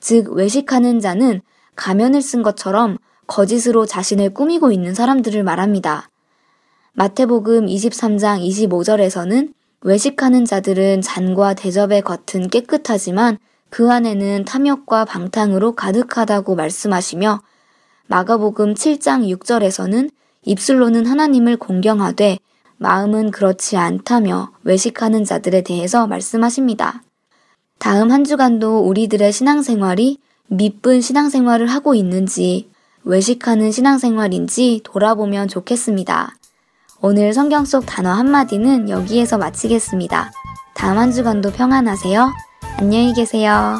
즉 외식하는 자는 가면을 쓴 것처럼 거짓으로 자신을 꾸미고 있는 사람들을 말합니다. 마태복음 23장 25절에서는 외식하는 자들은 잔과 대접의 겉은 깨끗하지만 그 안에는 탐욕과 방탕으로 가득하다고 말씀하시며 마가복음 7장 6절에서는 입술로는 하나님을 공경하되 마음은 그렇지 않다며 외식하는 자들에 대해서 말씀하십니다. 다음 한 주간도 우리들의 신앙생활이 미쁜 신앙생활을 하고 있는지 외식하는 신앙생활인지 돌아보면 좋겠습니다. 오늘 성경 속 단어 한마디는 여기에서 마치겠습니다. 다음 한 주간도 평안하세요. 안녕히 계세요.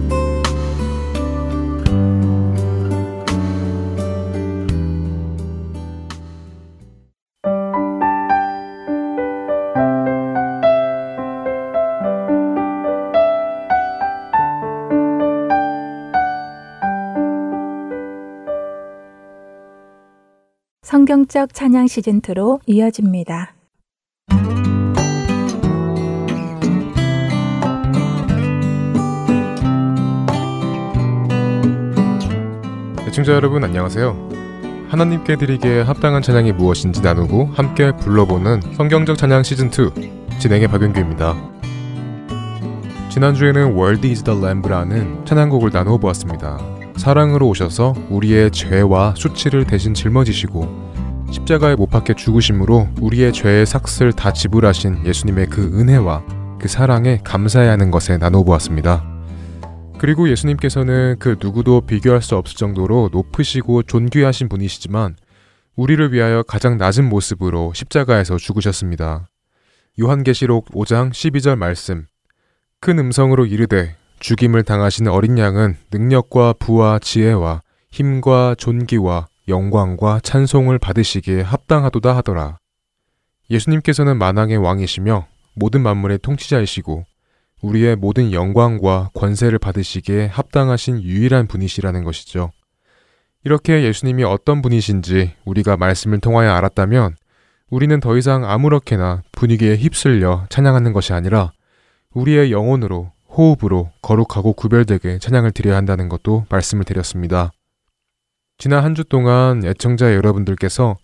성경적 찬양 시즌2로 이어집니다. 애청자 여러분 안녕하세요. 하나님께 드리기에 합당한 찬양이 무엇인지 나누고 함께 불러보는 성경적 찬양 시즌2 진행의 박윤규입니다. 지난주에는 World is the Lamb라는 찬양곡을 나누어 보았습니다. 사랑으로 오셔서 우리의 죄와 수치를 대신 짊어지시고 십자가에 못 박혀 죽으심으로 우리의 죄의 삭슬 다 지불하신 예수님의 그 은혜와 그 사랑에 감사해야 하는 것에 나누어 보았습니다. 그리고 예수님께서는 그 누구도 비교할 수 없을 정도로 높으시고 존귀하신 분이시지만 우리를 위하여 가장 낮은 모습으로 십자가에서 죽으셨습니다. 요한계시록 5장 12절 말씀 큰 음성으로 이르되 죽임을 당하신 어린 양은 능력과 부와 지혜와 힘과 존귀와 영광과 찬송을 받으시기에 합당하도다 하더라. 예수님께서는 만왕의 왕이시며 모든 만물의 통치자이시고 우리의 모든 영광과 권세를 받으시기에 합당하신 유일한 분이시라는 것이죠. 이렇게 예수님이 어떤 분이신지 우리가 말씀을 통하여 알았다면 우리는 더 이상 아무렇게나 분위기에 휩쓸려 찬양하는 것이 아니라 우리의 영혼으로 호흡으로 거룩하고 구별되게 찬양을 드려야 한다는 것도 말씀을 드렸습니다. 지난 한 주 동안 애청자 여러분들께서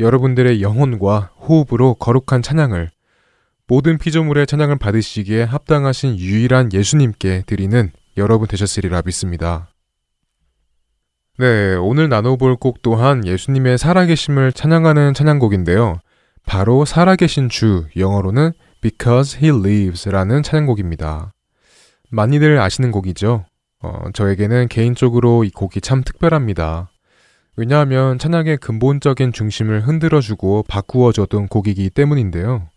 여러분들의 영혼과 호흡으로 거룩한 찬양을 모든 피조물의 찬양을 받으시기에 합당하신 유일한 예수님께 드리는 여러분 되셨으리라 믿습니다. 네, 오늘 나눠볼 곡 또한 예수님의 살아계심을 찬양하는 찬양곡인데요. 바로 살아계신 주, 영어로는 Because He Lives라는 찬양곡입니다. 많이들 아시는 곡이죠. 어, 저에게는 개인적으로 이 곡이 참 특별합니다. 왜냐하면 찬양의 근본적인 중심을 흔들어주고 바꾸어줬던 곡이기 때문인데요.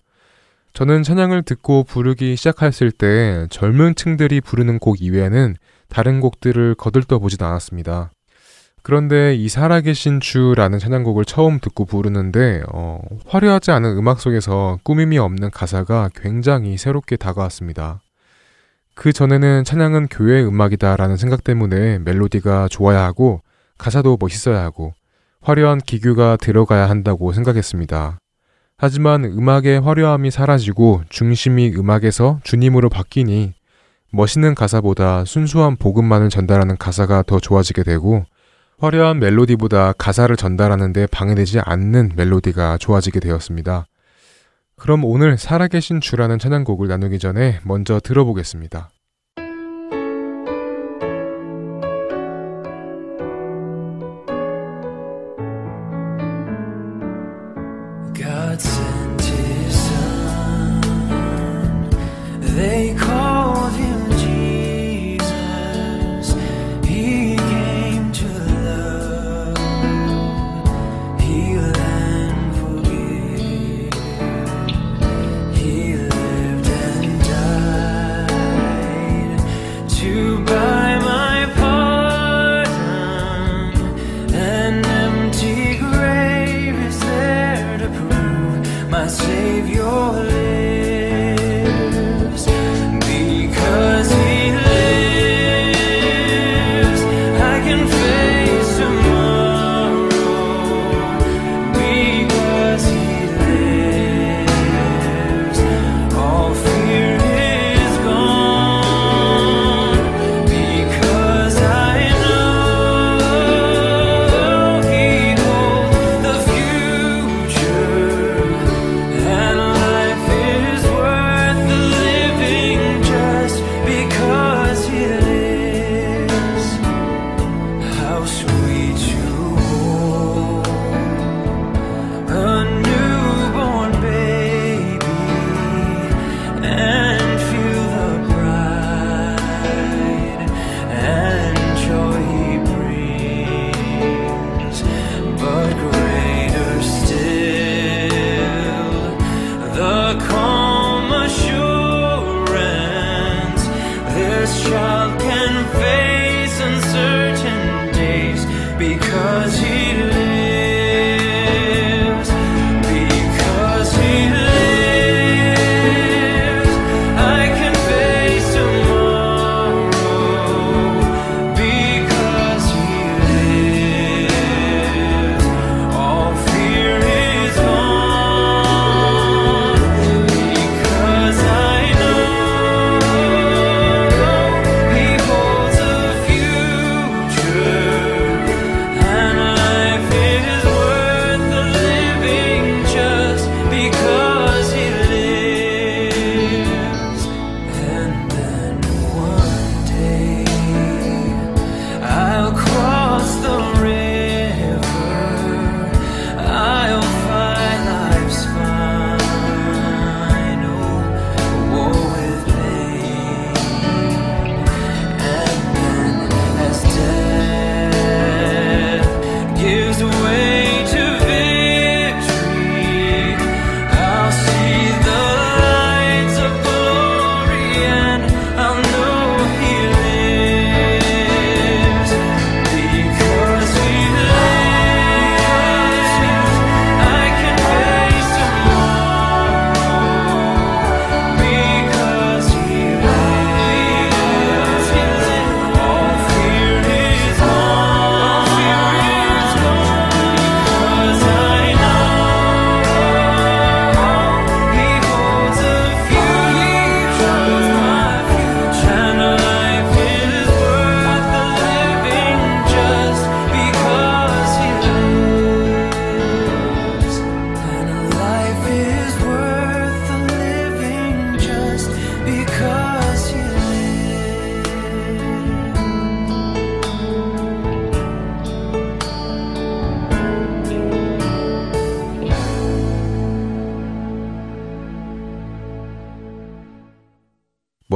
저는 찬양을 듣고 부르기 시작했을 때 젊은 층들이 부르는 곡 이외에는 다른 곡들을 거들떠 보진 않았습니다. 그런데 이 살아계신 주라는 찬양곡을 처음 듣고 부르는데 어, 화려하지 않은 음악 속에서 꾸밈이 없는 가사가 굉장히 새롭게 다가왔습니다. 그 전에는 찬양은 교회 음악이다라는 생각 때문에 멜로디가 좋아야 하고 가사도 멋있어야 하고 화려한 기교가 들어가야 한다고 생각했습니다. 하지만 음악의 화려함이 사라지고 중심이 음악에서 주님으로 바뀌니 멋있는 가사보다 순수한 복음만을 전달하는 가사가 더 좋아지게 되고 화려한 멜로디보다 가사를 전달하는데 방해되지 않는 멜로디가 좋아지게 되었습니다. 그럼 오늘 살아계신 주라는 찬양곡을 나누기 전에 먼저 들어보겠습니다.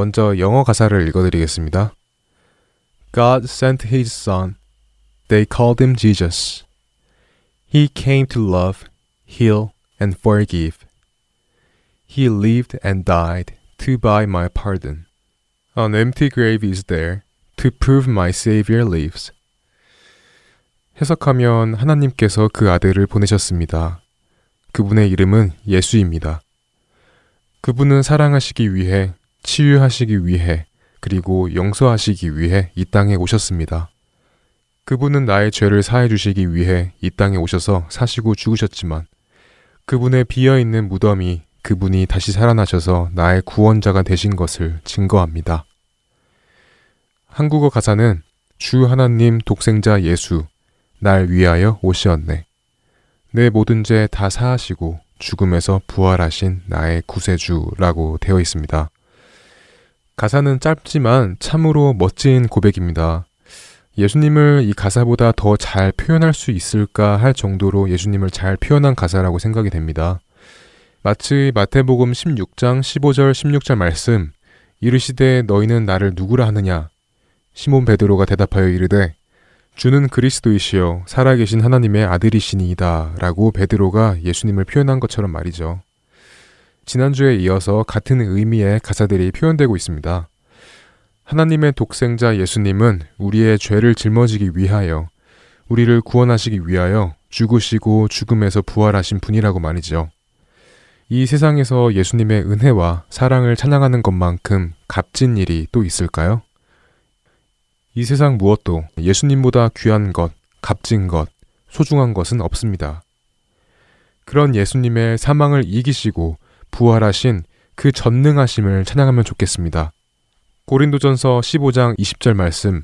먼저 영어 가사를 읽어드리겠습니다. God sent his son. They called him Jesus. He came to love, heal, and forgive. He lived and died to buy my pardon. An empty grave is there to prove my Savior lives. 해석하면 하나님께서 그 아들을 보내셨습니다. 그분의 이름은 예수입니다. 그분은 사랑하시기 위해, 치유하시기 위해, 그리고 용서하시기 위해 이 땅에 오셨습니다. 그분은 나의 죄를 사해 주시기 위해 이 땅에 오셔서 사시고 죽으셨지만 그분의 비어 있는 무덤이 그분이 다시 살아나셔서 나의 구원자가 되신 것을 증거합니다. 한국어 가사는 주 하나님 독생자 예수 날 위하여 오시었네. 내 모든 죄 다 사하시고 죽음에서 부활하신 나의 구세주라고 되어 있습니다. 가사는 짧지만 참으로 멋진 고백입니다. 예수님을 이 가사보다 더 잘 표현할 수 있을까 할 정도로 예수님을 잘 표현한 가사라고 생각이 됩니다. 마치 마태복음 16장 15절 16절 말씀 이르시되 너희는 나를 누구라 하느냐 시몬 베드로가 대답하여 이르되 주는 그리스도이시요 살아계신 하나님의 아들이시니이다 라고 베드로가 예수님을 표현한 것처럼 말이죠. 지난주에 이어서 같은 의미의 가사들이 표현되고 있습니다. 하나님의 독생자 예수님은 우리의 죄를 짊어지기 위하여 우리를 구원하시기 위하여 죽으시고 죽음에서 부활하신 분이라고 말이죠. 이 세상에서 예수님의 은혜와 사랑을 찬양하는 것만큼 값진 일이 또 있을까요? 이 세상 무엇도 예수님보다 귀한 것, 값진 것, 소중한 것은 없습니다. 그런 예수님의 사망을 이기시고 부활하신 그 전능하심을 찬양하면 좋겠습니다. 고린도전서 15장 20절 말씀.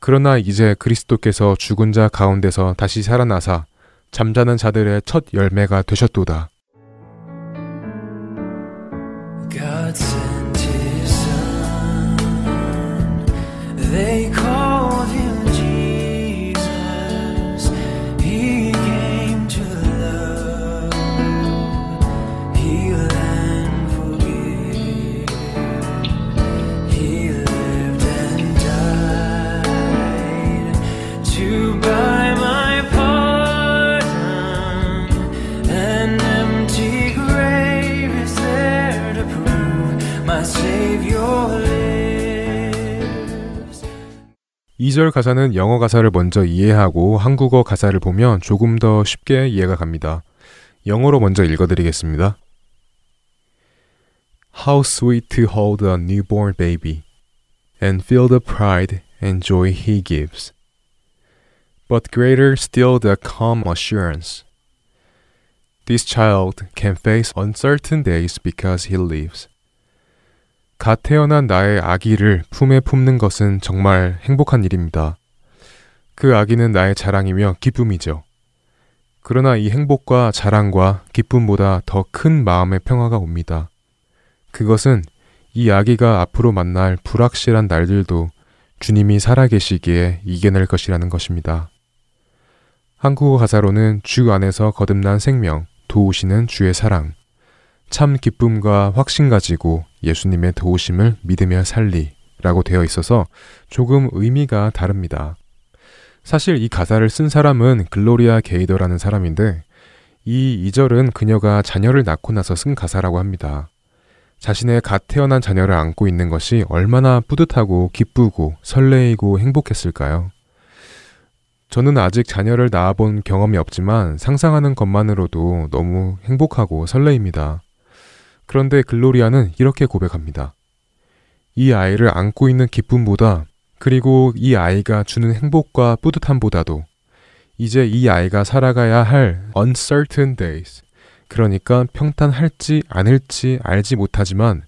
그러나 이제 그리스도께서 죽은 자 가운데서 다시 살아나사 잠자는 자들의 첫 열매가 되셨도다. They called him 2절 가사는 영어 가사를 먼저 이해하고 한국어 가사를 보면 조금 더 쉽게 이해가 갑니다. 영어로 먼저 읽어드리겠습니다. How sweet to hold a newborn baby and feel the pride and joy he gives. But greater still the calm assurance. This child can face uncertain days because he lives. 갓 태어난 나의 아기를 품에 품는 것은 정말 행복한 일입니다. 그 아기는 나의 자랑이며 기쁨이죠. 그러나 이 행복과 자랑과 기쁨보다 더 큰 마음의 평화가 옵니다. 그것은 이 아기가 앞으로 만날 불확실한 날들도 주님이 살아계시기에 이겨낼 것이라는 것입니다. 한국어 가사로는 주 안에서 거듭난 생명, 도우시는 주의 사랑, 참 기쁨과 확신 가지고 예수님의 도우심을 믿으며 살리 라고 되어 있어서 조금 의미가 다릅니다. 사실 이 가사를 쓴 사람은 글로리아 게이더라는 사람인데 이 2절은 그녀가 자녀를 낳고 나서 쓴 가사라고 합니다. 자신의 갓 태어난 자녀를 안고 있는 것이 얼마나 뿌듯하고 기쁘고 설레이고 행복했을까요? 저는 아직 자녀를 낳아본 경험이 없지만 상상하는 것만으로도 너무 행복하고 설레입니다. 그런데 글로리아는 이렇게 고백합니다. 이 아이를 안고 있는 기쁨보다 그리고 이 아이가 주는 행복과 뿌듯함보다도 이제 이 아이가 살아가야 할 uncertain days 그러니까 평탄할지 않을지 알지 못하지만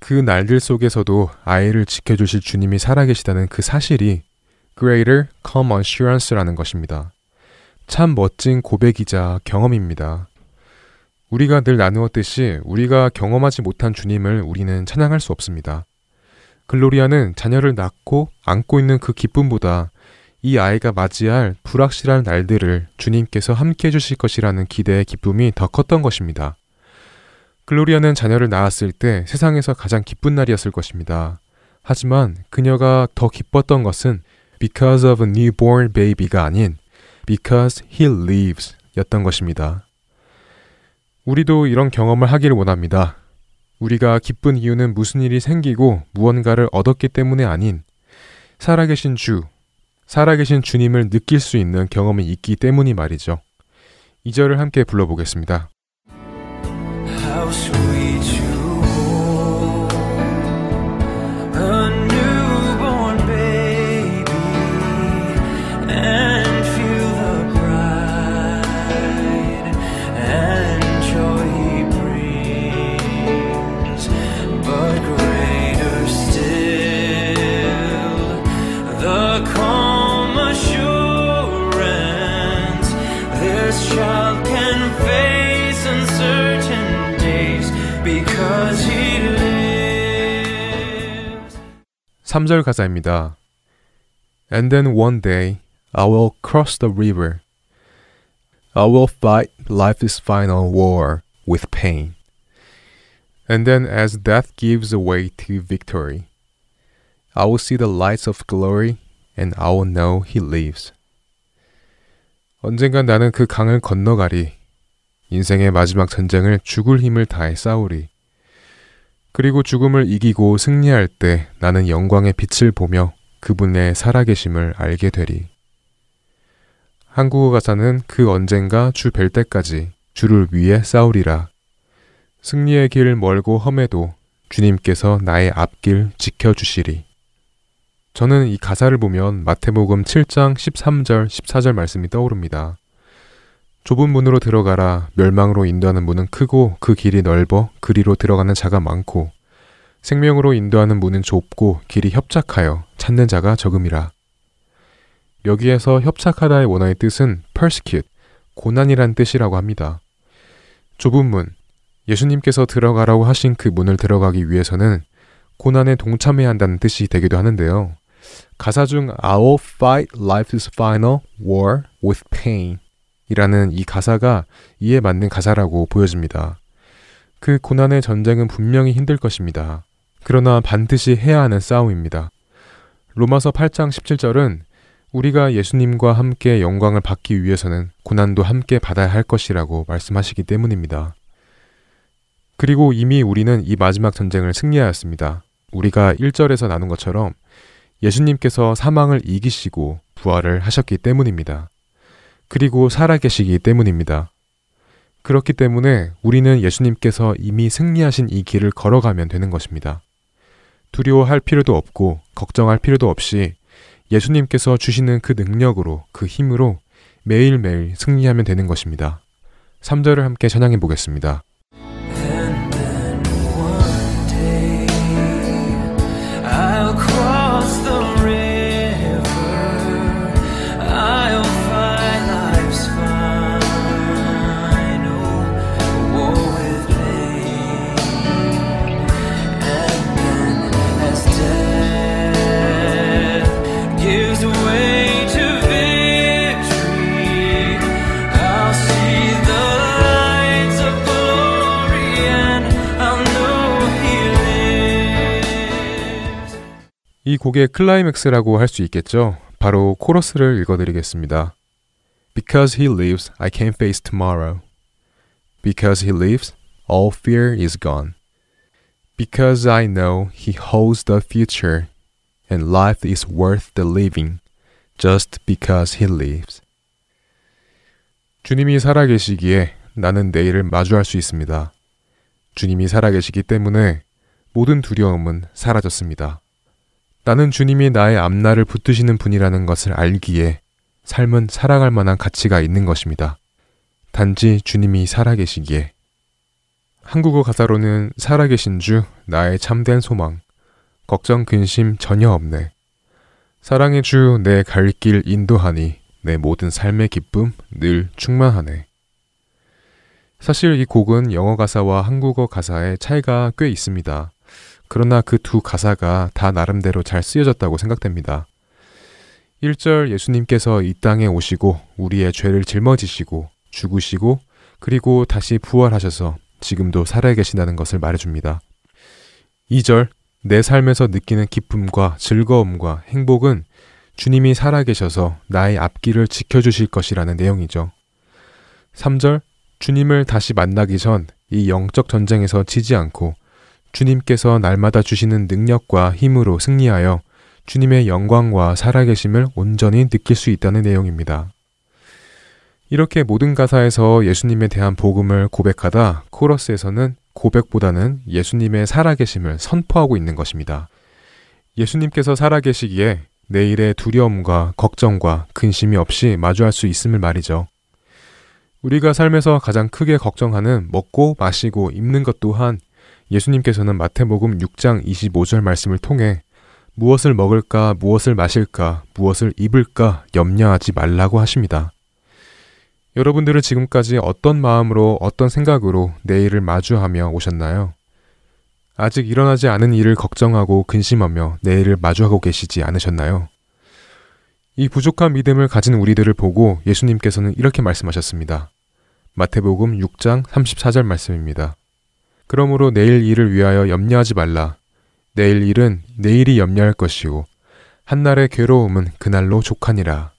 그 날들 속에서도 아이를 지켜주실 주님이 살아계시다는 그 사실이 greater calm assurance라는 것입니다. 참 멋진 고백이자 경험입니다. 우리가 늘 나누었듯이 우리가 경험하지 못한 주님을 우리는 찬양할 수 없습니다. 글로리아는 자녀를 낳고 안고 있는 그 기쁨보다 이 아이가 맞이할 불확실한 날들을 주님께서 함께 해주실 것이라는 기대의 기쁨이 더 컸던 것입니다. 글로리아는 자녀를 낳았을 때 세상에서 가장 기쁜 날이었을 것입니다. 하지만 그녀가 더 기뻤던 것은 because of a newborn baby가 아닌 because he lives 였던 것입니다. 우리도 이런 경험을 하기를 원합니다. 우리가 기쁜 이유는 무슨 일이 생기고 무언가를 얻었기 때문에 아닌 살아계신 주, 살아계신 주님을 느낄 수 있는 경험이 있기 때문이 말이죠. 이절을 함께 불러보겠습니다. 3절 가사입니다. And then one day I will cross the river. I will fight life's final war with pain. And then as death gives way to victory, I will see the lights of glory and I will know he lives. 언젠가 나는 그 강을 건너가리. 인생의 마지막 전쟁을 죽을 힘을 다해 싸우리. 그리고 죽음을 이기고 승리할 때 나는 영광의 빛을 보며 그분의 살아계심을 알게 되리. 한국어 가사는 그 언젠가 주 뵐 때까지 주를 위해 싸우리라. 승리의 길 멀고 험해도 주님께서 나의 앞길 지켜주시리. 저는 이 가사를 보면 마태복음 7장 13절, 14절 말씀이 떠오릅니다. 좁은 문으로 들어가라. 멸망으로 인도하는 문은 크고 그 길이 넓어 그리로 들어가는 자가 많고 생명으로 인도하는 문은 좁고 길이 협착하여 찾는 자가 적음이라. 여기에서 협착하다의 원어의 뜻은 persecute, 고난이란 뜻이라고 합니다. 좁은 문, 예수님께서 들어가라고 하신 그 문을 들어가기 위해서는 고난에 동참해야 한다는 뜻이 되기도 하는데요. 가사 중 will fight life's final war with pain 이라는 이 가사가 이에 맞는 가사라고 보여집니다. 그 고난의 전쟁은 분명히 힘들 것입니다. 그러나 반드시 해야 하는 싸움입니다. 로마서 8장 17절은 우리가 예수님과 함께 영광을 받기 위해서는 고난도 함께 받아야 할 것이라고 말씀하시기 때문입니다. 그리고 이미 우리는 이 마지막 전쟁을 승리하였습니다. 우리가 1절에서 나눈 것처럼 예수님께서 사망을 이기시고 부활을 하셨기 때문입니다. 그리고 살아계시기 때문입니다. 그렇기 때문에 우리는 예수님께서 이미 승리하신 이 길을 걸어가면 되는 것입니다. 두려워할 필요도 없고 걱정할 필요도 없이 예수님께서 주시는 그 능력으로 그 힘으로 매일매일 승리하면 되는 것입니다. 3절을 함께 찬양해 보겠습니다. 이 곡의 클라이맥스라고 할 수 있겠죠. 바로 코러스를 읽어드리겠습니다. Because he lives, I can face tomorrow. Because he lives, all fear is gone. Because I know he holds the future, and life is worth the living, just because he lives. 주님이 살아계시기에 나는 내일을 마주할 수 있습니다. 주님이 살아계시기 때문에 모든 두려움은 사라졌습니다. 나는 주님이 나의 앞날을 붙드시는 분이라는 것을 알기에 삶은 살아갈 만한 가치가 있는 것입니다. 단지 주님이 살아계시기에. 한국어 가사로는 살아계신 주, 나의 참된 소망, 걱정, 근심 전혀 없네. 사랑의 주, 내 갈 길 인도하니, 내 모든 삶의 기쁨 늘 충만하네. 사실 이 곡은 영어 가사와 한국어 가사의 차이가 꽤 있습니다. 그러나 그 두 가사가 다 나름대로 잘 쓰여졌다고 생각됩니다. 1절 예수님께서 이 땅에 오시고 우리의 죄를 짊어지시고 죽으시고 그리고 다시 부활하셔서 지금도 살아계신다는 것을 말해줍니다. 2절, 내 삶에서 느끼는 기쁨과 즐거움과 행복은 주님이 살아계셔서 나의 앞길을 지켜주실 것이라는 내용이죠. 3절, 주님을 다시 만나기 전 이 영적 전쟁에서 지지 않고 주님께서 날마다 주시는 능력과 힘으로 승리하여 주님의 영광과 살아계심을 온전히 느낄 수 있다는 내용입니다. 이렇게 모든 가사에서 예수님에 대한 복음을 고백하다 코러스에서는 고백보다는 예수님의 살아계심을 선포하고 있는 것입니다. 예수님께서 살아계시기에 내일의 두려움과 걱정과 근심이 없이 마주할 수 있음을 말이죠. 우리가 삶에서 가장 크게 걱정하는 먹고 마시고 입는 것 또한 예수님께서는 마태복음 6장 25절 말씀을 통해 무엇을 먹을까, 무엇을 마실까, 무엇을 입을까 염려하지 말라고 하십니다. 여러분들은 지금까지 어떤 마음으로 어떤 생각으로 내일을 마주하며 오셨나요? 아직 일어나지 않은 일을 걱정하고 근심하며 내일을 마주하고 계시지 않으셨나요? 이 부족한 믿음을 가진 우리들을 보고 예수님께서는 이렇게 말씀하셨습니다. 마태복음 6장 34절 말씀입니다. 그러므로 내일 일을 위하여 염려하지 말라. 내일 일은 내일이 염려할 것이요. 한날의 괴로움은 그날로 족하니라.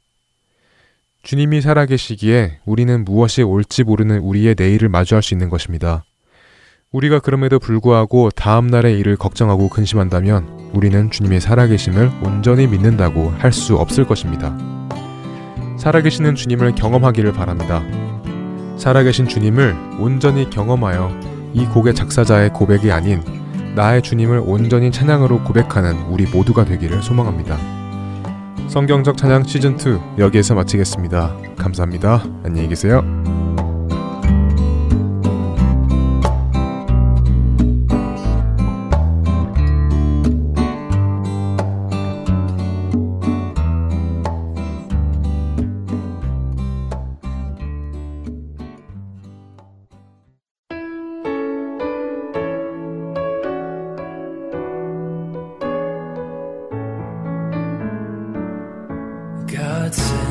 주님이 살아계시기에 우리는 무엇이 올지 모르는 우리의 내일을 마주할 수 있는 것입니다. 우리가 그럼에도 불구하고 다음 날의 일을 걱정하고 근심한다면 우리는 주님의 살아계심을 온전히 믿는다고 할 수 없을 것입니다. 살아계시는 주님을 경험하기를 바랍니다. 살아계신 주님을 온전히 경험하여 이 곡의 작사자의 고백이 아닌 나의 주님을 온전히 찬양으로 고백하는 우리 모두가 되기를 소망합니다. 성경적 찬양 시즌2 여기에서 마치겠습니다. 감사합니다. 안녕히 계세요. not say